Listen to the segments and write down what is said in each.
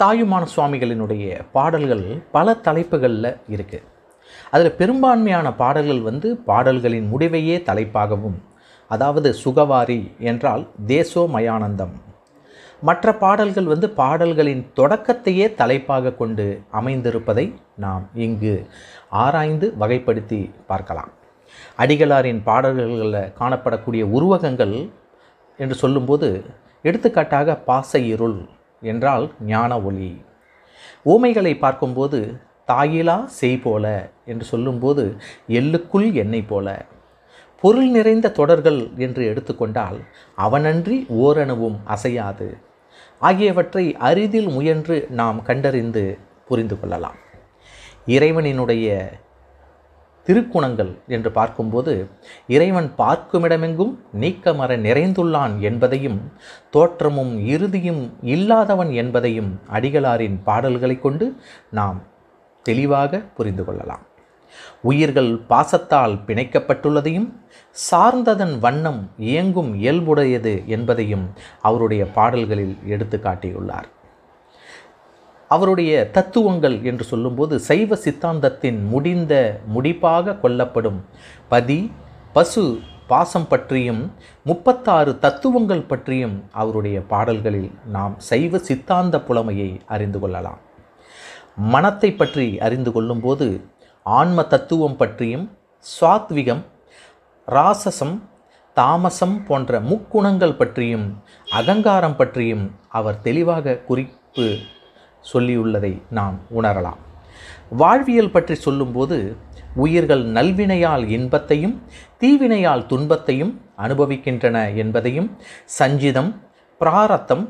தாயுமான சுவாமிகளினுடைய பாடல்கள் பல தலைப்புகளில் இருக்குது அதில் பெரும்பான்மையான பாடல்கள் வந்து பாடல்களின் முடிவையே தலைப்பாகவும் அதாவது சுகவாரி என்றால் தேசோ மயானந்தம் மற்ற பாடல்கள் வந்து பாடல்களின் தொடக்கத்தையே தலைப்பாக கொண்டு அமைந்திருப்பதை நாம் இங்கு ஆராய்ந்து வகைப்படுத்தி பார்க்கலாம். அடிகளாரின் பாடல்களில் காணப்படக்கூடிய உருவகங்கள் என்று சொல்லும்போது எடுத்துக்காட்டாக பாச இருள் என்றால் ஞான ஒளி. ஊமைகளை பார்க்கும்போது தாயிலா செய் போல என்று சொல்லும்போது எள்ளுக்குள் எண்ணெய் போல. பொருள் நிறைந்த தொடர்கள் என்று எடுத்துக்கொண்டால் அவனன்றி ஓரணுவும் அசையாது. ஆகியவற்றை அரிதில் முயன்று நாம் கண்டறிந்து புரிந்து கொள்ளலாம். இறைவனினுடைய திருக்குணங்கள் என்று பார்க்கும்போது இறைவன் பார்க்குமிடமெங்கும் நீக்கமர நிறைந்துள்ளான் என்பதையும் தோற்றமும் இறுதியும் இல்லாதவன் என்பதையும் அடிகளாரின் பாடல்களை கொண்டு நாம் தெளிவாக புரிந்து கொள்ளலாம். உயிர்கள் பாசத்தால் பிணைக்கப்பட்டுள்ளதையும் சார்ந்ததன் வண்ணம் இயங்கும் இயல்புடையது என்பதையும் அவருடைய பாடல்களில் எடுத்து காட்டியுள்ளார். அவருடைய தத்துவங்கள் என்று சொல்லும்போது சைவ சித்தாந்தத்தின் முடிந்த முடிப்பாக கொள்ளப்படும். பதி பசு பாசம் பற்றியும் முப்பத்தாறு தத்துவங்கள் பற்றியும் அவருடைய பாடல்களில் நாம் சைவ சித்தாந்த புலமையை அறிந்து கொள்ளலாம். மனத்தை பற்றி அறிந்து கொள்ளும்போது ஆன்ம தத்துவம் பற்றியும் சாத்விகம் ராசசம் தாமசம் போன்ற முக்குணங்கள் பற்றியும் அகங்காரம் பற்றியும் அவர் தெளிவாக குறிப்பு சொல்லியுள்ளதை நாம் உணரலாம். வாழ்வியல் பற்றி சொல்லும்போது உயிர்கள் நல்வினையால் இன்பத்தையும் தீவினையால் துன்பத்தையும் அனுபவிக்கின்றன என்பதையும் சஞ்சிதம் பிராரத்தம்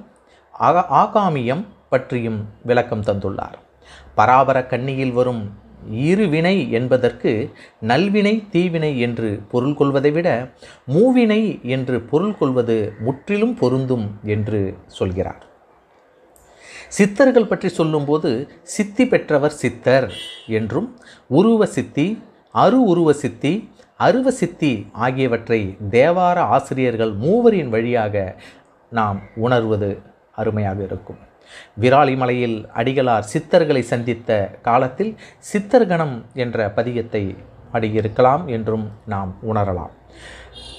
ஆகாமியம் பற்றியும் விளக்கம் தந்துள்ளார். பராபர கண்ணியில் வரும் இருவினை என்பதற்கு நல்வினை தீவினை என்று பொருள் கொள்வதை விட மூவினை என்று பொருள் கொள்வது முற்றிலும் பொருந்தும் என்று சொல்கிறார். சித்தர்கள் பற்றி சொல்லும்போது சித்தி பெற்றவர் சித்தர் என்றும் உருவ சித்தி அரு உருவ சித்தி அருவ சித்தி ஆகியவற்றை தேவார ஆசிரியர்கள் மூவரின் வழியாக நாம் உணர்வது அருமையாக இருக்கும். விராலிமலையில் அடிகளார் சித்தர்களை சந்தித்த காலத்தில் சித்தர்கணம் என்ற பதியத்தை பாடியிருக்கலாம் என்றும் நாம் உணரலாம்.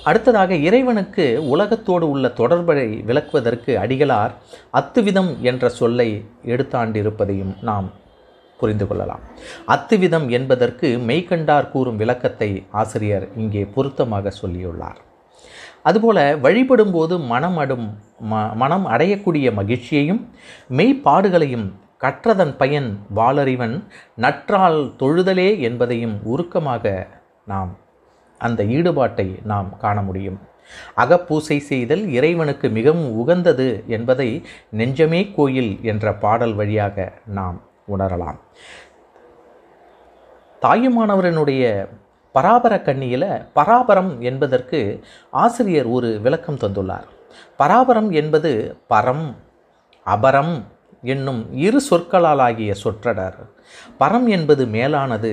அடுத்ததாக இறைவனுக்கு உலகத்தோடு உள்ள தொடர்பை விளக்குவதற்கு அடிகளார் அத்துவிதம் என்ற சொல்லை எடுத்தாண்டிருப்பதையும் நாம் புரிந்து கொள்ளலாம். அத்துவிதம் என்பதற்கு மெய்கண்டார் கூறும் விளக்கத்தை ஆசிரியர் இங்கே பொருத்தமாக சொல்லியுள்ளார். அதுபோல வழிபடும்போது மனம் அடும் ம மனம் அடையக்கூடிய மகிழ்ச்சியையும் மெய்ப்பாடுகளையும் கற்றதன் பயன் வாளறிவன் நற்றால் தொழுதலே என்பதையும் உருக்கமாக நாம் அந்த ஈடுபாட்டை நாம் காண முடியும். அகப்பூசை செய்தல் இறைவனுக்கு மிகவும் உகந்தது என்பதை நெஞ்சமே கோயில் என்ற பாடல் வழியாக நாம் உணரலாம். தாயுமானவரனுடைய பராபர கண்ணியில் பராபரம் என்பதற்கு ஆசிரியர் ஒரு விளக்கம் தந்துள்ளார். பராபரம் என்பது பரம் அபரம் என்னும் இரு சொற்களால் ஆகிய சொற்றடர். பரம் என்பது மேலானது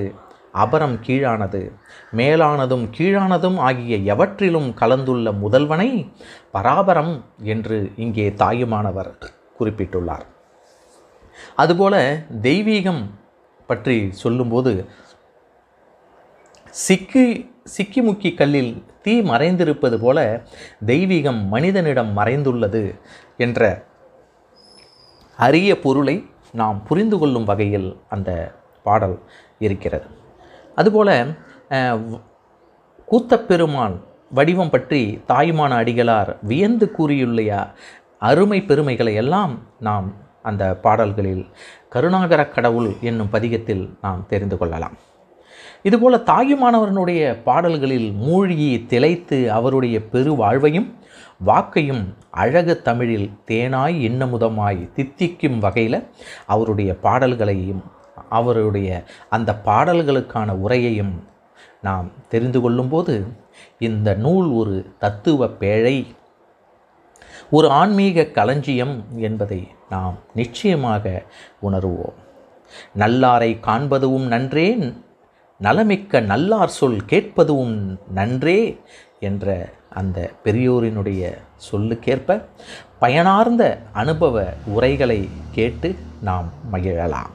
அபரம் கீழானது. மேலானதும் கீழானதும் ஆகிய எவற்றிலும் கலந்துள்ள முதல்வனை பராபரம் என்று இங்கே தாயுமானவர் குறிப்பிட்டுள்ளார். அதுபோல தெய்வீகம் பற்றி சொல்லும்போது சிக்கி சிக்கி முக்கி கல்லில் தீ மறைந்திருப்பது போல தெய்வீகம் மனிதனிடம் மறைந்துள்ளது என்ற அரிய பொருளை நாம் புரிந்து கொள்ளும் வகையில் அந்த பாடல் இருக்கிறது. அதுபோல் கூத்தப்பெருமான் வடிவம் பற்றி தாயுமான அடிகளார் வியந்து கூறியுள்ள அருமை பெருமைகளை எல்லாம் நாம் அந்த பாடல்களில் கருணாகர கடவுள் என்னும் பதிகத்தில் நாம் தெரிந்து கொள்ளலாம். இதுபோல தாயுமானவரனுடைய பாடல்களில் மூழ்கி திளைத்து அவருடைய பெரு வாழ்வையும் வாக்கையும் அழகு தமிழில் தேனாய் இன்னமுதமாய் தித்திக்கும் வகையில் அவருடைய பாடல்களையும் அவருடைய அந்த பாடல்களுக்கான உரையையும் நாம் தெரிந்து கொள்ளும்போது இந்த நூல் ஒரு தத்துவ பேழை ஒரு ஆன்மீக களஞ்சியம் என்பதை நாம் நிச்சயமாக உணருவோம். நல்லாரை காண்பதுவும் நன்றே நலமிக்க நல்லார் சொல் கேட்பதும் நன்றே என்ற அந்த பெரியோரினுடைய சொல்லுக்கேற்ப பயனார்ந்த அனுபவ உரைகளை கேட்டு நாம் மகிழலாம்.